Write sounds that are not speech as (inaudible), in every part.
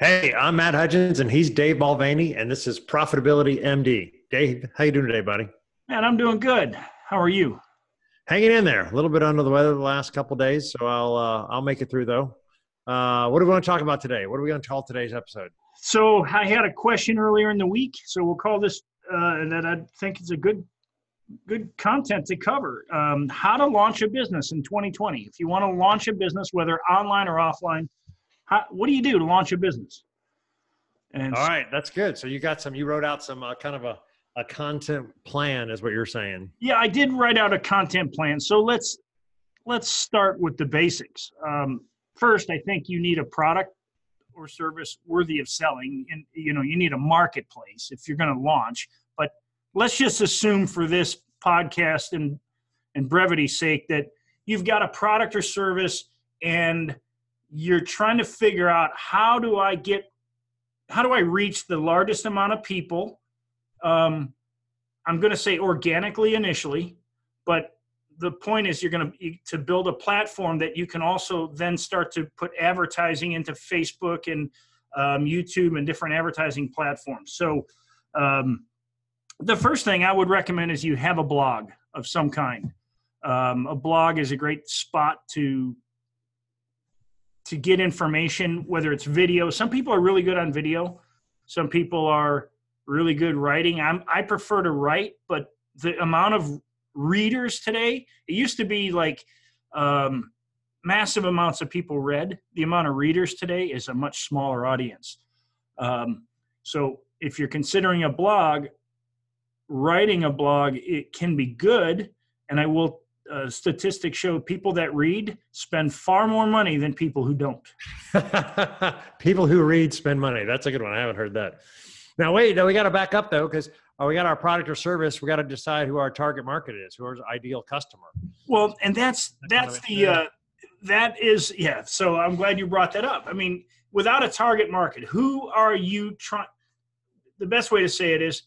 Hey, I'm Matt Hudgens, and he's Dave Mulvaney, and this is Profitability MD. Dave, how you doing today, buddy? Man, I'm doing good. How are you? Hanging in there. A little bit under the weather the last couple days, so I'll uh, I'll make it through though. Uh, what do we want to talk about today? What are we going to call today's episode? So I had a question earlier in the week, so we'll call this uh, that I think is a good good content to cover. Um, how to launch a business in 2020. If you want to launch a business, whether online or offline, how, what do you do to launch a business? And all right, that's good. So you got some. You wrote out some uh, kind of a a content plan, is what you're saying. Yeah, I did write out a content plan. So let's let's start with the basics. Um, first, I think you need a product or service worthy of selling, and you know you need a marketplace if you're going to launch. But let's just assume for this podcast and and brevity's sake that you've got a product or service and you're trying to figure out how do I get how do I reach the largest amount of people? Um, I'm going to say organically initially, but the point is you're going to to build a platform that you can also then start to put advertising into Facebook and um, YouTube and different advertising platforms. So um, the first thing I would recommend is you have a blog of some kind. Um, a blog is a great spot to to get information, whether it's video. Some people are really good on video. Some people are really good writing. I'm, I prefer to write, but the amount of readers today, it used to be like um, massive amounts of people read. The amount of readers today is a much smaller audience. Um, so if you're considering a blog, writing a blog, it can be good. And I will uh, statistics show people that read spend far more money than people who don't. (laughs) people who read spend money. That's a good one. I haven't heard that. Now, wait, no, we got to back up though, because uh, we got our product or service. We got to decide who our target market is, who our ideal customer. Well, and that's that's the uh, that is yeah. So I'm glad you brought that up. I mean, without a target market, who are you trying? The best way to say it is,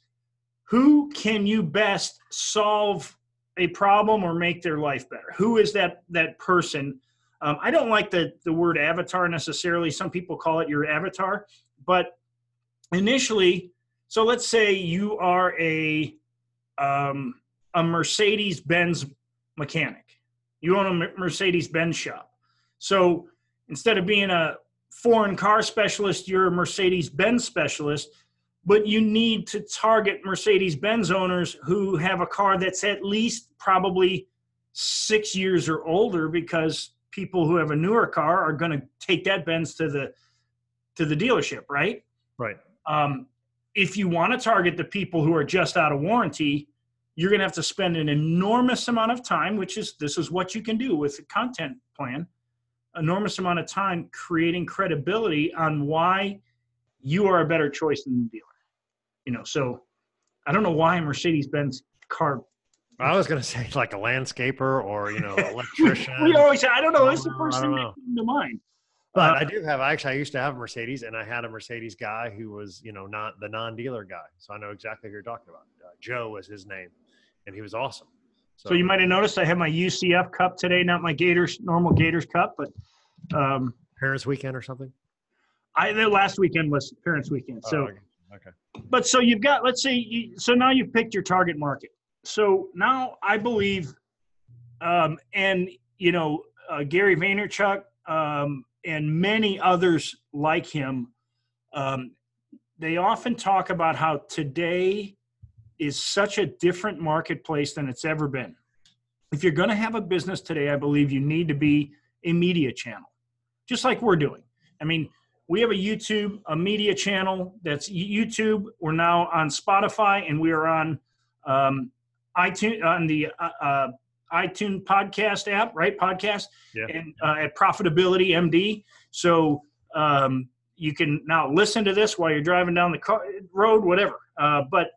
who can you best solve a problem or make their life better? Who is that that person? Um, I don't like the the word avatar necessarily. Some people call it your avatar, but initially, so let's say you are a um, a Mercedes Benz mechanic. You own a Mercedes Benz shop. So instead of being a foreign car specialist, you're a Mercedes Benz specialist but you need to target Mercedes Benz owners who have a car that's at least probably six years or older because people who have a newer car are going to take that Benz to the to the dealership, right? Right. Um, if you want to target the people who are just out of warranty, you're going to have to spend an enormous amount of time, which is this is what you can do with the content plan, enormous amount of time creating credibility on why you are a better choice than the dealer you know, so I don't know why Mercedes Benz car. I was going to say like a landscaper or you know (laughs) electrician. we, always I don't know. It's the first thing that came to mind. But uh, I do have actually I used to have a Mercedes and I had a Mercedes guy who was you know not the non-dealer guy, so I know exactly who you're talking about. Uh, Joe was his name, and he was awesome. So, so you might have noticed I have my UCF cup today, not my Gators normal Gators cup, but um, Parents Weekend or something. I the last weekend was Parents Weekend, so. Oh, okay. Okay. But so you've got, let's say, you, so now you've picked your target market. So now I believe, um, and you know, uh, Gary Vaynerchuk um, and many others like him, um, they often talk about how today is such a different marketplace than it's ever been. If you're going to have a business today, I believe you need to be a media channel, just like we're doing. I mean, we have a YouTube, a media channel that's YouTube. We're now on Spotify and we are on um, iTunes on the uh, uh, iTunes podcast app, right? Podcast yeah. and uh, at Profitability MD. So um, you can now listen to this while you're driving down the car, road, whatever. Uh, but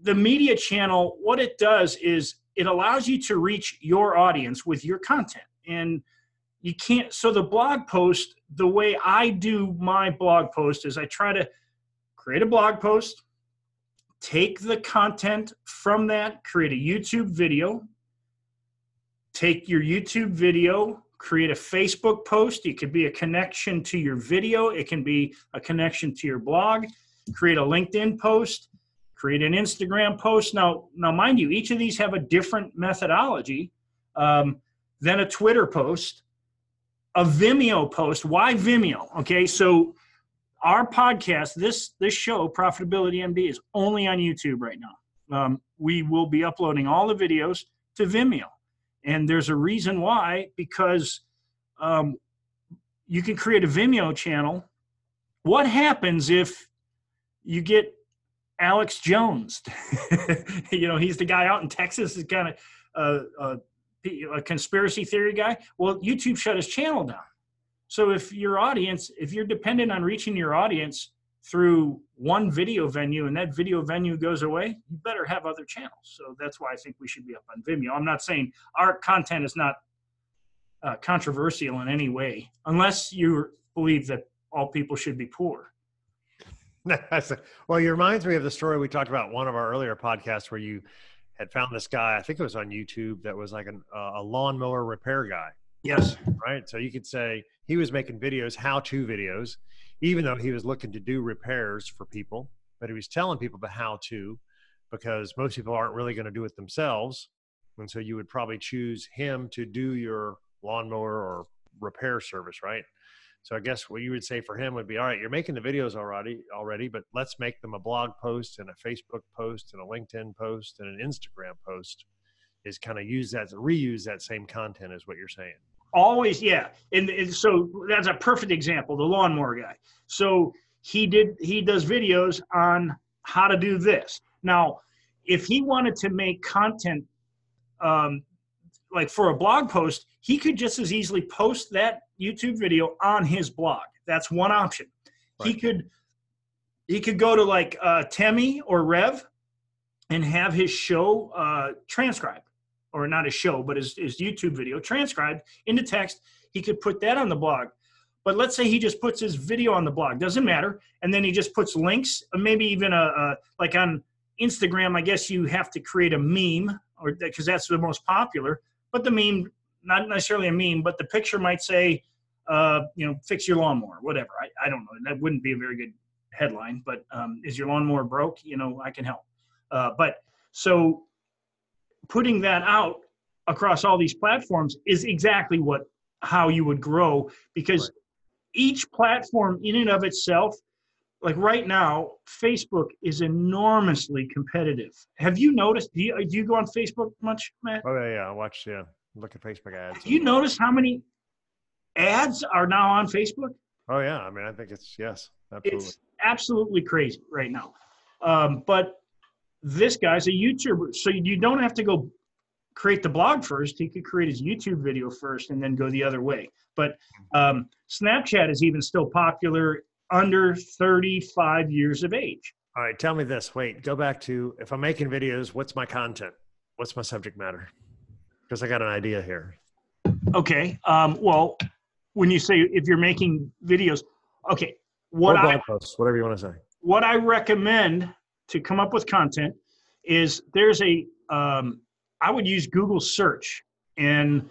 the media channel, what it does is it allows you to reach your audience with your content and you can't so the blog post the way i do my blog post is i try to create a blog post take the content from that create a youtube video take your youtube video create a Facebook post. It could be a connection to your video. It can be a connection to your blog. Create a LinkedIn post. Create an Instagram post. Now, now, mind you, each of these have a different methodology um, than a Twitter post, a Vimeo post. Why Vimeo? Okay, so our podcast, this this show, Profitability MD, is only on YouTube right now. Um, we will be uploading all the videos to Vimeo. And there's a reason why, because um, you can create a Vimeo channel. What happens if you get Alex Jones? (laughs) you know, he's the guy out in Texas, is kind of uh, uh, a conspiracy theory guy. Well, YouTube shut his channel down. So if your audience, if you're dependent on reaching your audience through one video venue and that video venue goes away, you better have other channels. So that's why I think we should be up on Vimeo. I'm not saying our content is not uh, controversial in any way, unless you believe that all people should be poor. (laughs) well, it reminds me of the story we talked about one of our earlier podcasts where you had found this guy, I think it was on YouTube, that was like an, uh, a lawnmower repair guy. Yes. Right. So you could say he was making videos, how to videos, even though he was looking to do repairs for people, but he was telling people the how to because most people aren't really going to do it themselves. And so you would probably choose him to do your lawnmower or repair service, right? So I guess what you would say for him would be, all right, you're making the videos already, already, but let's make them a blog post and a Facebook post and a LinkedIn post and an Instagram post. Is kind of use that, reuse that same content, is what you're saying. Always yeah. And, and, so that's a perfect example the lawnmower guy. So he did he does videos on how to do this. Now if he wanted to make content um, like for a blog post he could just as easily post that youtube video on his blog that's one option right. he could he could go to like uh, temi or rev and have his show uh, transcribed or not a show, but his, his YouTube video transcribed into text. He could put that on the blog. But let's say he just puts his video on the blog, doesn't matter. And then he just puts links, maybe even a, a like on Instagram, I guess you have to create a meme or because that's the most popular. But the meme, not necessarily a meme, but the picture might say, uh, you know, fix your lawnmower, whatever. I, I don't know. That wouldn't be a very good headline, but um, is your lawnmower broke? You know, I can help. Uh, but so putting that out across all these platforms is exactly what how you would grow because right. each platform in and of itself like right now facebook is enormously competitive have you noticed do you, do you go on facebook much matt oh yeah, yeah i watch yeah look at facebook ads do you notice how many ads are now on facebook oh yeah i mean i think it's yes absolutely. it's absolutely crazy right now um, but this guy's a YouTuber, so you don't have to go create the blog first. He could create his YouTube video first and then go the other way. But um, Snapchat is even still popular under 35 years of age. All right, tell me this. Wait, go back to if I'm making videos, what's my content? What's my subject matter? Because I got an idea here. Okay. Um, well, when you say if you're making videos, okay. What or blog I, posts, whatever you want to say. What I recommend to come up with content is there's a um, I would use Google search and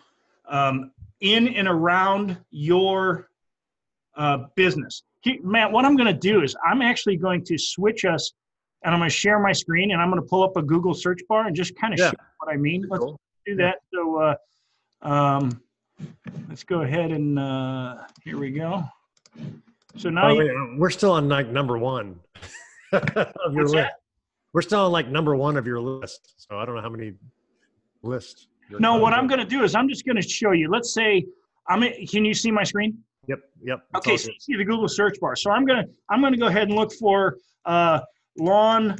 um, in and around your uh, business. He, Matt, what I'm going to do is I'm actually going to switch us and I'm going to share my screen and I'm going to pull up a Google search bar and just kind of yeah. show what I mean. Let's cool. Do that. So uh, um, let's go ahead and uh, here we go. So now oh, you, we're still on like number one. (laughs) of your list. We're still on like number one of your list. So I don't know how many lists. No, what I'm going to do is I'm just going to show you. Let's say I'm. Can you see my screen? Yep. Yep. Okay. So you see the Google search bar. So I'm gonna I'm gonna go ahead and look for uh, lawn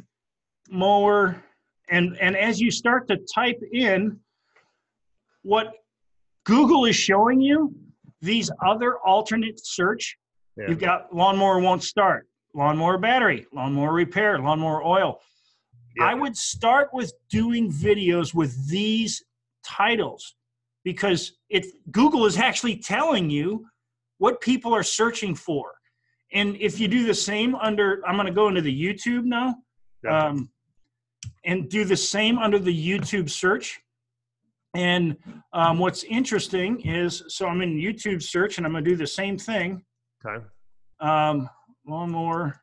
mower, and and as you start to type in what Google is showing you, these other alternate search, yeah. you've got lawnmower won't start lawnmower battery, lawnmower repair, lawnmower oil. I would start with doing videos with these titles because it Google is actually telling you what people are searching for. And if you do the same under, I'm going to go into the YouTube now um, and do the same under the YouTube search. And um, what's interesting is, so I'm in YouTube search, and I'm going to do the same thing. Okay. Um, lawnmower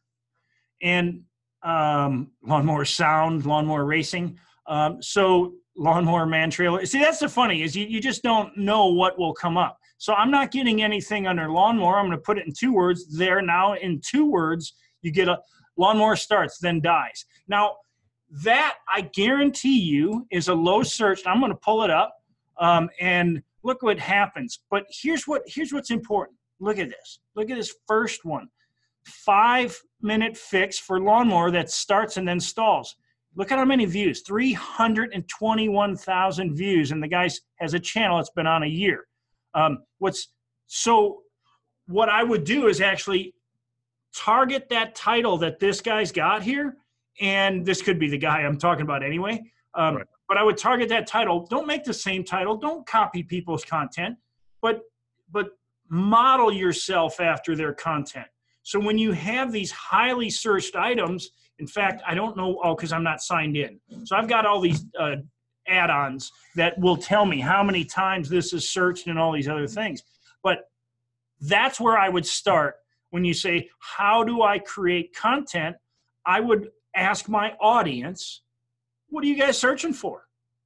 and um, lawnmower sound, lawnmower racing. Um, so lawnmower man trailer. See, that's the funny is you, you just don't know what will come up. So I'm not getting anything under lawnmower. I'm going to put it in two words. There now in two words, you get a lawnmower starts, then dies. Now that I guarantee you is a low search. I'm going to pull it up um, and look what happens. But here's what here's what's important. Look at this. Look at this first one. Five minute fix for lawnmower that starts and then stalls. Look at how many views 321,000 views. And the guy has a channel that's been on a year. Um, what's so, what I would do is actually target that title that this guy's got here. And this could be the guy I'm talking about anyway. Um, right. But I would target that title. Don't make the same title. Don't copy people's content, but but model yourself after their content. So when you have these highly searched items, in fact, I don't know, oh, because I'm not signed in. So I've got all these uh, add ons that will tell me how many times this is searched and all these other things. But that's where I would start when you say, How do I create content? I would ask my audience, What are you guys searching for?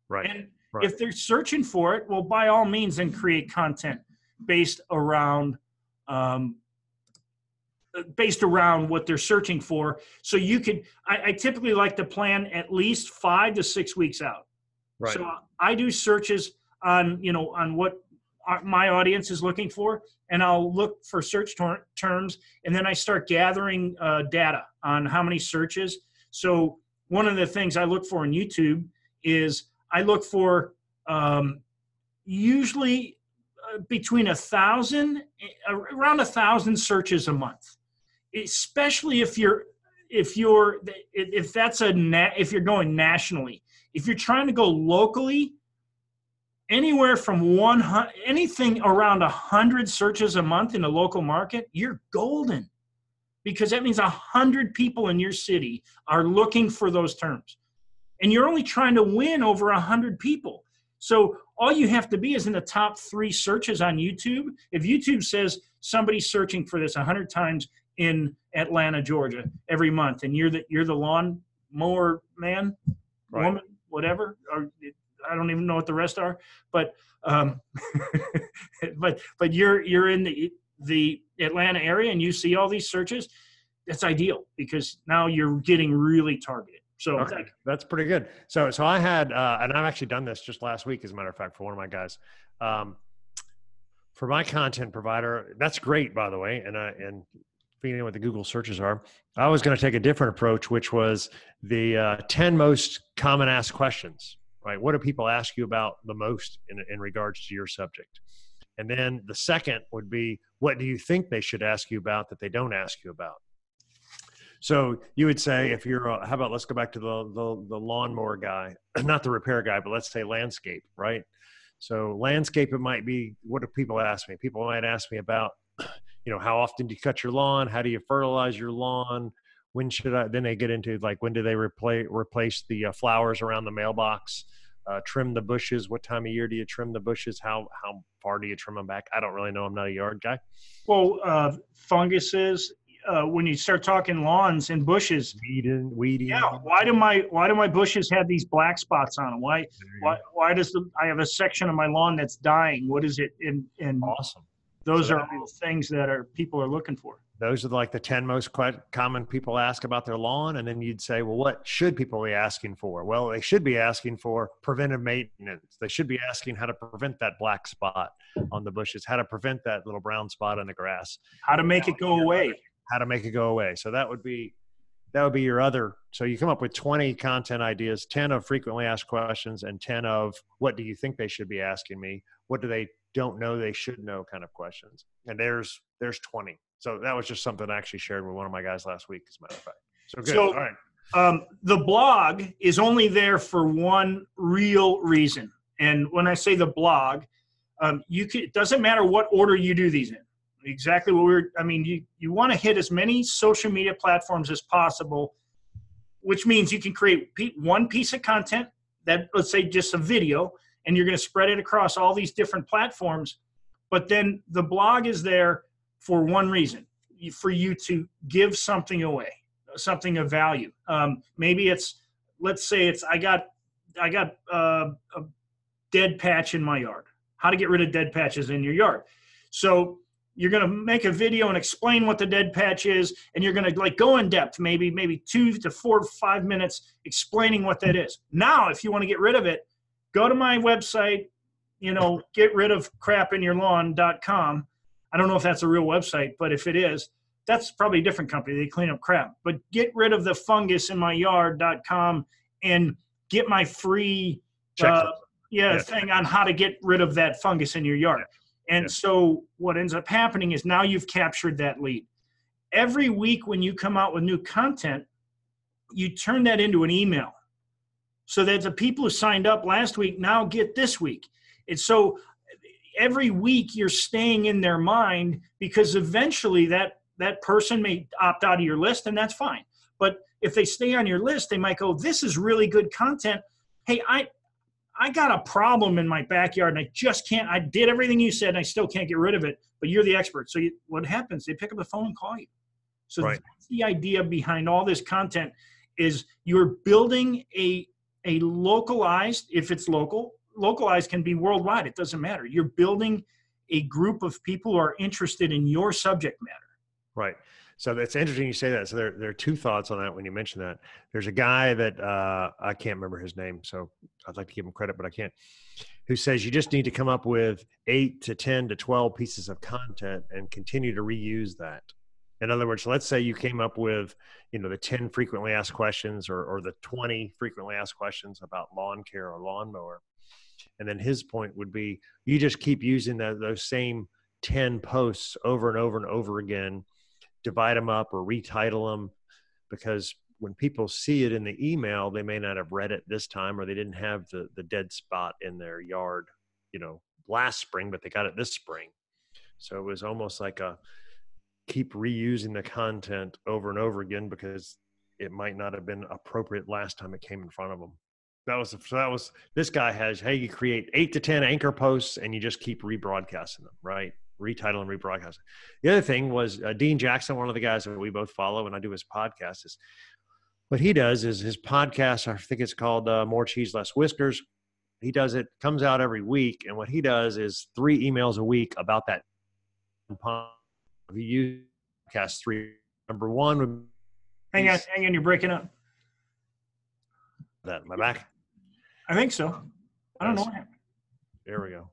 Right. And right. if they're searching for it, well, by all means, then create content based around um, based around what they're searching for. So you could, I, I, typically like to plan at least five to six weeks out. Right. So I do searches on, you know, on what my audience is looking for, and I'll look for search ter- terms, and then I start gathering uh, data on how many searches. So one of the things I look for in YouTube is I look for um, usually uh, between a thousand, around a thousand searches a month. Especially if you're if you're if that's a na- if you're going nationally. If you're trying to go locally anywhere from 100 anything around 100 searches a month in a local market you're golden because that means 100 people in your city are looking for those terms. And you're only trying to win over 100 people. So all you have to be is in the top three searches on youtube. If youtube says somebody's searching for this 100 times in Atlanta, Georgia, every month, and you're the you're the lawn mower man, right. woman, whatever, or I don't even know what the rest are, but um, (laughs) but but you're you're in the the Atlanta area and you see all these searches. That's ideal because now you're getting really targeted. So okay. that's pretty good. So so I had uh, and I've actually done this just last week, as a matter of fact, for one of my guys. Um, for my content provider, that's great, by the way, and I and figuring out what the Google searches are. I was going to take a different approach, which was the uh, 10 most common asked questions, right? What do people ask you about the most in, in regards to your subject? And then the second would be, what do you think they should ask you about that they don't ask you about? So you would say, if you're, how about let's go back to the, the, the lawnmower guy, (clears throat) not the repair guy, but let's say landscape, right? So landscape, it might be, what do people ask me? People might ask me about (clears throat) you know how often do you cut your lawn how do you fertilize your lawn when should i then they get into like when do they replace replace the uh, flowers around the mailbox uh, trim the bushes? What time of year do you trim the bushes? How how far do you trim them back? I don't really know. I'm not a yard guy. Well uh, funguses uh, when you start talking lawns and bushes. Weeding weeding. Yeah why do my why do my bushes have these black spots on them why why, why does the i have a section of my lawn that's dying? What is it? In in awesome. those so are things that are people are looking for those are like the 10 most common people ask about their lawn. And then you'd say well what should people be asking for? Well they should be asking for preventive maintenance. They should be asking how to prevent that black spot on the bushes how to prevent that little brown spot on the grass. How to make it go away. How to make it go away. So that would be that would be your other so you come up with 20 content ideas 10 of frequently asked questions and 10 of what do you think they should be asking me? What do they don't know they should know kind of questions. And there's there's 20. So that was just something I actually shared with one of my guys last week, as a matter of fact. So good. So, All right. Um, the blog is only there for one real reason. And when I say the blog, um, you can, it doesn't matter what order you do these in. Exactly what we're, I mean, you, you want to hit as many social media platforms as possible, which means you can create one piece of content that, let's say, just a video, and you're going to spread it across all these different platforms. But then the blog is there for one reason for you to give something away, something of value. Um, maybe it's, let's say it's, I got, I got uh, a dead patch in my yard. How to get rid of dead patches in your yard. So you're going to make a video and explain what the dead patch is and you're going to like go in depth maybe maybe two to four five minutes explaining what that is now if you want to get rid of it go to my website you know get rid of crap in your lawn.com i don't know if that's a real website but if it is that's probably a different company. They clean up crap. But get rid of the fungus in my yard.com and get my free uh, yeah, yeah, thing on how to get rid of that fungus in your yard. And yeah. so what ends up happening is now you've captured that lead. Every week when you come out with new content, you turn that into an email. So that the people who signed up last week now get this week. And so every week you're staying in their mind because eventually that that person may opt out of your list and that's fine. But if they stay on your list, they might go, "This is really good content. Hey, I I got a problem in my backyard and I just can't. I did everything you said and I still can't get rid of it. But you're the expert. So you, what happens? They pick up the phone and call you. So right. that's the idea behind all this content is you're building a a localized, if it's local, localized can be worldwide. It doesn't matter. You're building a group of people who are interested in your subject matter. Right. So that's interesting you say that. So there, there are two thoughts on that when you mention that. There's a guy that uh, I can't remember his name, so I'd like to give him credit, but I can't. Who says you just need to come up with eight to ten to twelve pieces of content and continue to reuse that. In other words, let's say you came up with, you know, the ten frequently asked questions or, or the twenty frequently asked questions about lawn care or lawnmower, and then his point would be you just keep using those same ten posts over and over and over again divide them up or retitle them because when people see it in the email, they may not have read it this time or they didn't have the, the dead spot in their yard, you know, last spring, but they got it this spring. So it was almost like a keep reusing the content over and over again because it might not have been appropriate last time it came in front of them. That was so that was this guy has hey you create eight to ten anchor posts and you just keep rebroadcasting them right retitle and rebroadcast. The other thing was uh, Dean Jackson, one of the guys that we both follow, and I do his podcast. Is what he does is his podcast. I think it's called uh, More Cheese, Less Whiskers. He does it comes out every week, and what he does is three emails a week about that. He podcast three. Number one hang on, hang on, you're breaking up. That my back. I think so. I don't know what happened. There we go.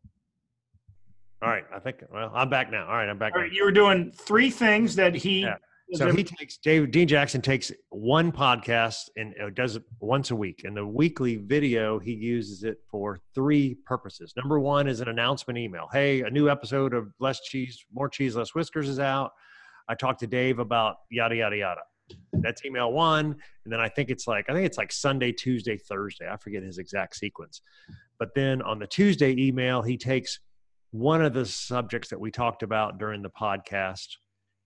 All right, I think. Well, I'm back now. All right, I'm back. All right, you were doing three things that he. Yeah. So he takes Dave Dean Jackson takes one podcast and uh, does it once a week. And the weekly video he uses it for three purposes. Number one is an announcement email. Hey, a new episode of Less Cheese, More Cheese, Less Whiskers is out. I talked to Dave about yada yada yada. That's email one, and then I think it's like I think it's like Sunday, Tuesday, Thursday. I forget his exact sequence. But then on the Tuesday email, he takes one of the subjects that we talked about during the podcast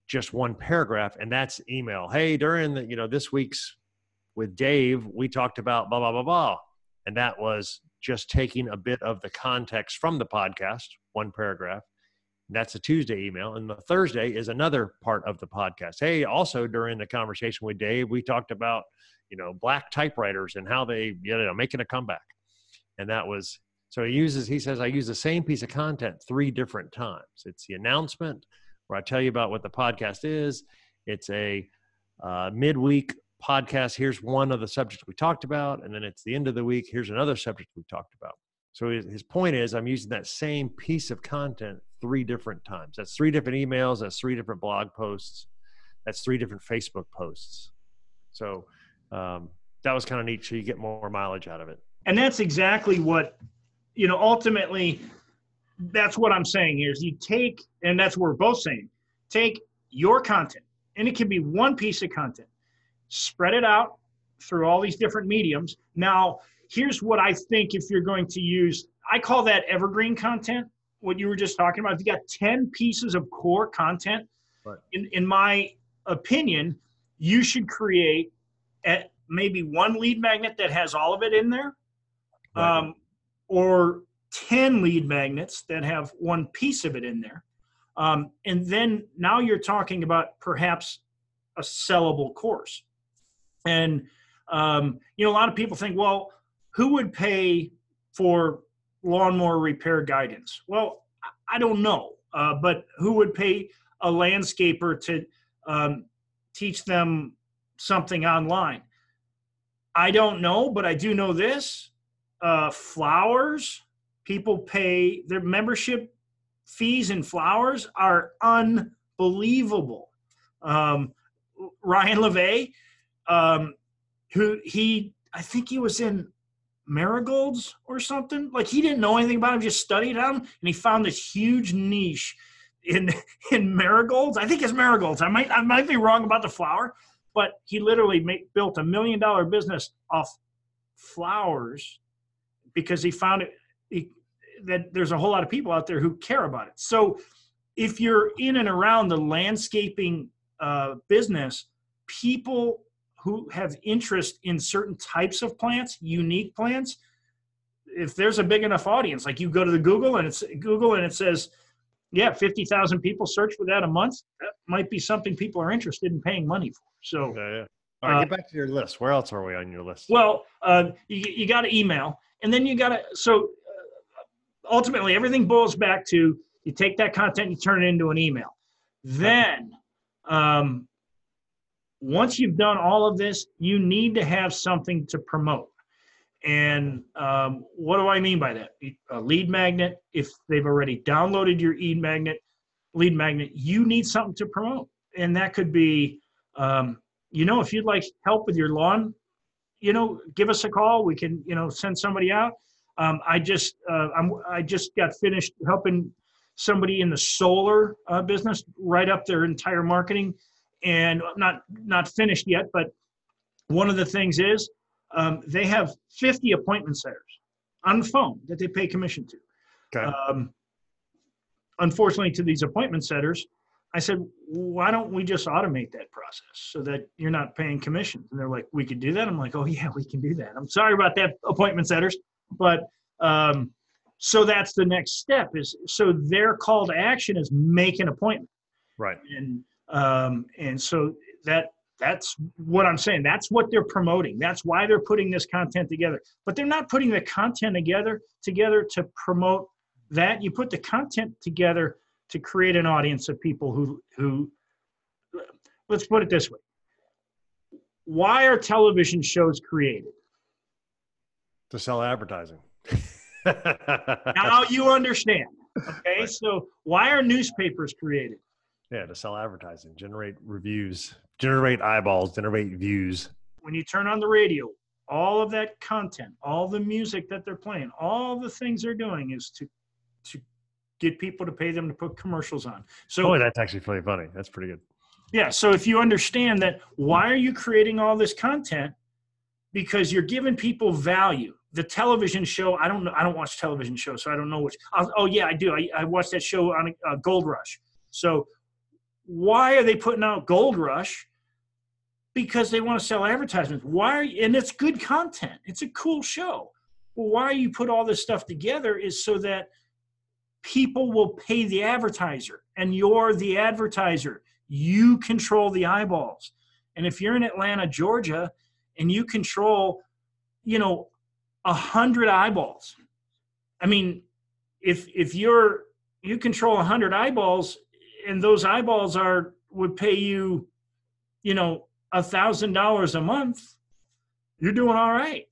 just one paragraph and that's email hey during the you know this week's with dave we talked about blah blah blah blah and that was just taking a bit of the context from the podcast one paragraph that's a tuesday email and the thursday is another part of the podcast hey also during the conversation with dave we talked about you know black typewriters and how they you know making a comeback and that was so he uses, he says, I use the same piece of content three different times. It's the announcement where I tell you about what the podcast is. It's a uh, midweek podcast. Here's one of the subjects we talked about. And then it's the end of the week. Here's another subject we talked about. So his, his point is, I'm using that same piece of content three different times. That's three different emails. That's three different blog posts. That's three different Facebook posts. So um, that was kind of neat. So you get more mileage out of it. And that's exactly what you know, ultimately, that's what I'm saying here is you take, and that's what we're both saying, take your content, and it can be one piece of content, spread it out through all these different mediums. Now, here's what I think if you're going to use, I call that evergreen content, what you were just talking about. If you got 10 pieces of core content, right. in, in my opinion, you should create at maybe one lead magnet that has all of it in there. Right. Um, or 10 lead magnets that have one piece of it in there. Um, and then now you're talking about perhaps a sellable course. And, um, you know, a lot of people think, well, who would pay for lawnmower repair guidance? Well, I don't know, uh, but who would pay a landscaper to um, teach them something online? I don't know, but I do know this. Uh, flowers, people pay their membership fees in flowers are unbelievable. Um, Ryan Levesque, um, who he, I think he was in marigolds or something. Like he didn't know anything about them, just studied them, and he found this huge niche in (laughs) in marigolds. I think it's marigolds. I might I might be wrong about the flower, but he literally built a million dollar business off flowers because he found it he, that there's a whole lot of people out there who care about it. So if you're in and around the landscaping uh, business, people who have interest in certain types of plants, unique plants, if there's a big enough audience, like you go to the Google and it's Google and it says, yeah, 50,000 people search for that a month, that might be something people are interested in paying money for. So, Yeah, yeah. All right, Uh, get back to your list. Where else are we on your list? well, uh, you, you got to email and then you got to, so uh, ultimately everything boils back to you take that content, you turn it into an email. Then, um, once you've done all of this, you need to have something to promote. And um, what do I mean by that? A lead magnet, if they've already downloaded your e magnet, lead magnet, you need something to promote. And that could be, um, you know, if you'd like help with your lawn, you know, give us a call. We can, you know, send somebody out. Um, I just, uh, I'm, I just got finished helping somebody in the solar uh, business write up their entire marketing and not not finished yet but one of the things is um, they have 50 appointment setters on the phone that they pay commission to. Okay. um, unfortunately to these appointment setters i said why don't we just automate that process so that you're not paying commissions? And they're like we could do that? I'm like oh yeah we can do that. I'm sorry about that appointment setters but um, so that's the next step is so their call to action is make an appointment. Right. and um, and so that that's what I'm saying. That's what they're promoting. That's why they're putting this content together. But they're not putting the content together together to promote that. You put the content together to create an audience of people who who. Let's put it this way. Why are television shows created? To sell advertising. Now you understand. Okay, (laughs) Right. so why are newspapers created? Yeah, to sell advertising, generate reviews, generate eyeballs, generate views. when you turn on the radio, all of that content, all the music that they're playing, all the things they're doing is to to get people to pay them to put commercials on. So Oh, that's actually pretty funny. That's pretty good. yeah, so if you understand that why are you creating all this content? Because you're giving people value. The television show, I don't know, I don't watch television shows, so I don't know which. I'll, oh yeah, I do. I, I watched that show on uh, Gold Rush. So why are they putting out Gold Rush? Because they want to sell advertisements. Why you, and it's good content. It's a cool show. Well, why you put all this stuff together is so that people will pay the advertiser, and you're the advertiser. You control the eyeballs. And if you're in Atlanta, Georgia, and you control, you know, a hundred eyeballs, I mean, if if you're you control a hundred eyeballs, and those eyeballs are would pay you, you know, a thousand dollars a month, you're doing all right.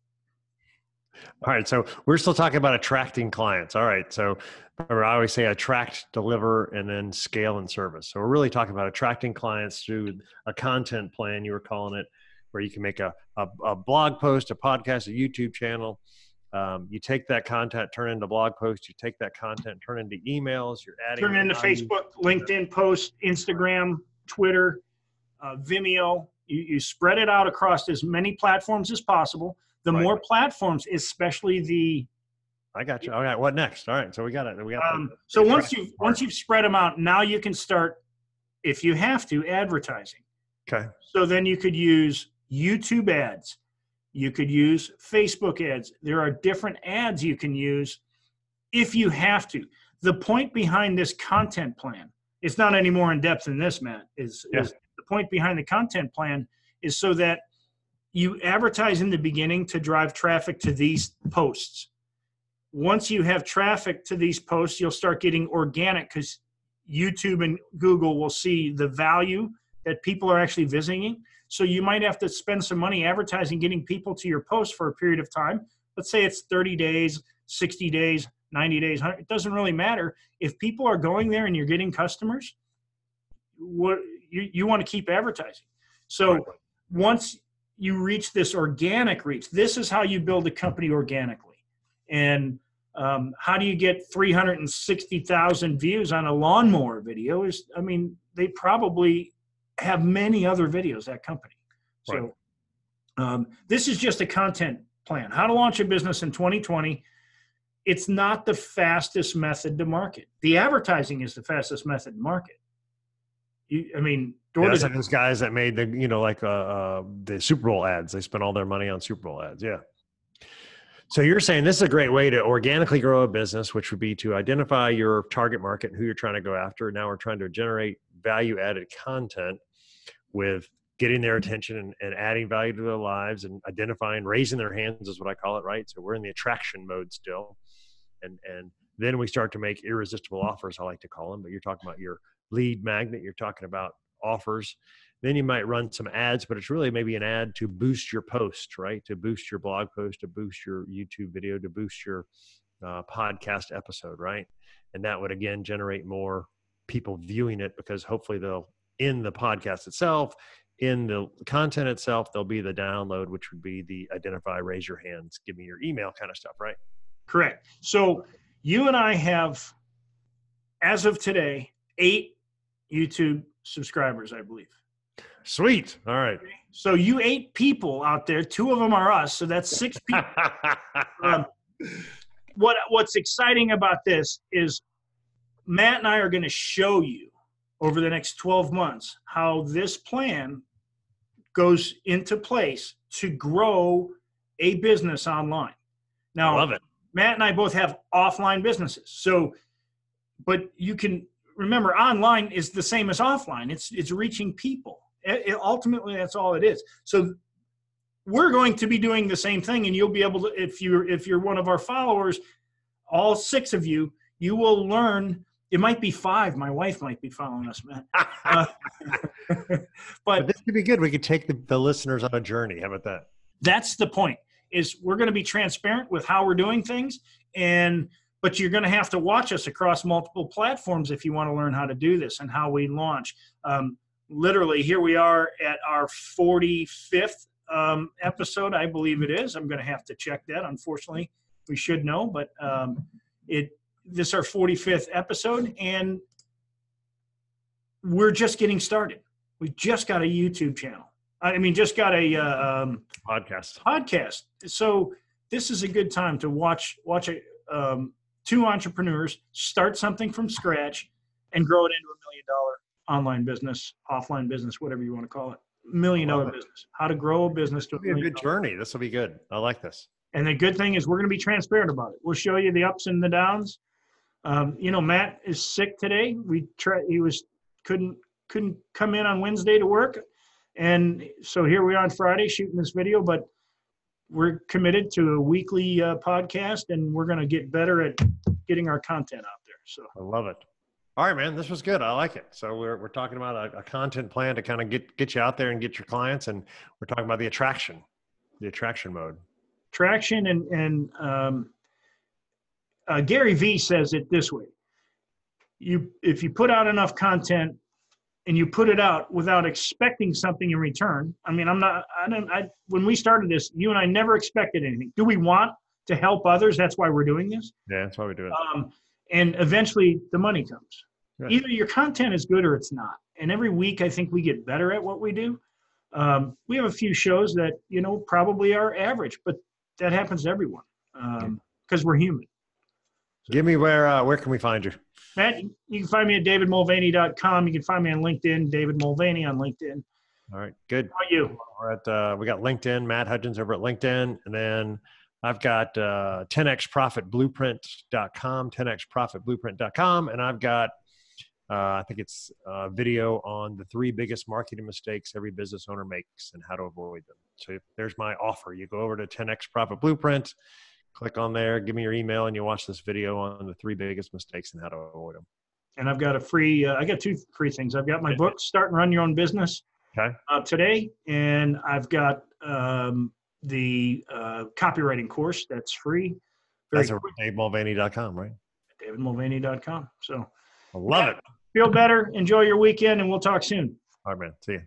All right. So we're still talking about attracting clients. All right. So remember, I always say attract, deliver, and then scale and service. So we're really talking about attracting clients through a content plan, you were calling it, where you can make a, a, a blog post, a podcast, a YouTube channel. Um, you take that content, turn into blog posts. You take that content, turn into emails. You're adding Turn it into value. Facebook, LinkedIn post, Instagram, Twitter, uh, Vimeo. You, you spread it out across as many platforms as possible. The Right. more platforms, especially the I got you. All right. What next? All right. So we got it. We got. the- um, so once you've once you've spread them out, now you can start, if you have to, advertising. Okay. So then you could use YouTube ads. You could use Facebook ads. There are different ads you can use if you have to. The point behind this content plan, it's not any more in depth than this, Matt, is, Yeah. is the point behind the content plan is so that you advertise in the beginning to drive traffic to these posts. Once you have traffic to these posts, you'll start getting organic because YouTube and Google will see the value that people are actually visiting. So you might have to spend some money advertising, getting people to your post for a period of time. Let's say it's 30 days, 60 days, 90 days, It doesn't really matter. If people are going there and you're getting customers, what you, you want to keep advertising. So once you reach this organic reach, this is how you build a company organically. And um, how do you get 360,000 views on a lawnmower video? Is I mean, they probably have many other videos that company. So um, this is just a content plan. How to launch a business in 2020. It's not the fastest method to market. The advertising is the fastest method to market. You, I mean, Yeah, DoorDash like those guys that made the you know like uh, uh the Super Bowl ads. They spent all their money on Super Bowl ads. Yeah. So you're saying this is a great way to organically grow a business, which would be to identify your target market and who you're trying to go after. Now we're trying to generate value added content with getting their attention and, and adding value to their lives and identifying, raising their hands is what I call it, right? So we're in the attraction mode still. And and then we start to make irresistible offers, I like to call them, but you're talking about your lead magnet, you're talking about offers. Then you might run some ads, but it's really maybe an ad to boost your post, right? To boost your blog post, to boost your YouTube video, to boost your uh, podcast episode, right? And that would again generate more people viewing it because hopefully they'll in the podcast itself, in the content itself, there'll be the download, which would be the identify, raise your hands, give me your email kind of stuff, right? Correct. So you and I have, as of today, eight YouTube subscribers, I believe. Sweet. All right. So you eight people out there, two of them are us, so that's six (laughs) people. Um, what What's exciting about this is Matt and I are going to show you over the next 12 months how this plan goes into place to grow a business online. Now, I love it. Matt and I both have offline businesses. So, but you can remember online is the same as offline. It's it's reaching people. It- it- ultimately, that's all it is. So, we're going to be doing the same thing, and you'll be able to if you're if you're one of our followers, all six of you, you will learn. It might be five. My wife might be following us, man. (laughs) Uh, but but this could be good. We could take the, the listeners on a journey. How about that? that's the point is we're going to be transparent with how we're doing things and but you're going to have to watch us across multiple platforms if you want to learn how to do this and how we launch um, literally here we are at our 45th um, episode i believe it is i'm going to have to check that unfortunately we should know but um, it this is our 45th episode and we're just getting started we just got a youtube channel i mean just got a uh, um, Podcast. podcast. So this is a good time to watch watch a, um, two entrepreneurs start something from scratch and grow it into a million dollar online business, offline business, whatever you want to call it. Million dollar it. business. How to grow a business to a be a good dollar- journey. This will be good. I like this. And the good thing is we're going to be transparent about it. We'll show you the ups and the downs. Um, you know, Matt is sick today. We try. He was couldn't couldn't come in on Wednesday to work, and so here we are on Friday shooting this video. But we're committed to a weekly uh, podcast, and we're going to get better at getting our content out there. So I love it. All right, man. This was good. I like it. So we're we're talking about a, a content plan to kind of get get you out there and get your clients, and we're talking about the attraction, the attraction mode. traction and and um, uh, Gary Vee says it this way: you if you put out enough content and you put it out without expecting something in return. I mean, I'm not. I don't. I when we started this, you and I never expected anything. Do we want to help others? That's why we're doing this. Yeah, that's why we do it. Um, and eventually, the money comes. Yeah. Either your content is good or it's not. And every week, I think we get better at what we do. Um, we have a few shows that you know probably are average, but that happens to everyone because we're human. Give me where uh, where can we find you? Matt, you can find me at davidmulvaney.com. You can find me on LinkedIn, David Mulvaney on LinkedIn. All right, good. How about you? We're at uh, we got LinkedIn, Matt Hudgens over at LinkedIn, and then I've got uh, 10xprofitblueprint.com, 10xprofitblueprint.com, and I've got uh, I think it's a video on the three biggest marketing mistakes every business owner makes and how to avoid them. So there's my offer. You go over to 10x Profit Blueprint, click on there, give me your email, and you watch this video on the three biggest mistakes and how to avoid them. And I've got a free. Uh, I got two free things. I've got my book, Start and Run Your Own Business, okay. uh, today, and I've got um, the uh, copywriting course that's free. Very that's at DaveMulvaney.com, right? DaveMulvaney.com. So I love it. Feel better. Enjoy your weekend, and we'll talk soon. All right, man. See you.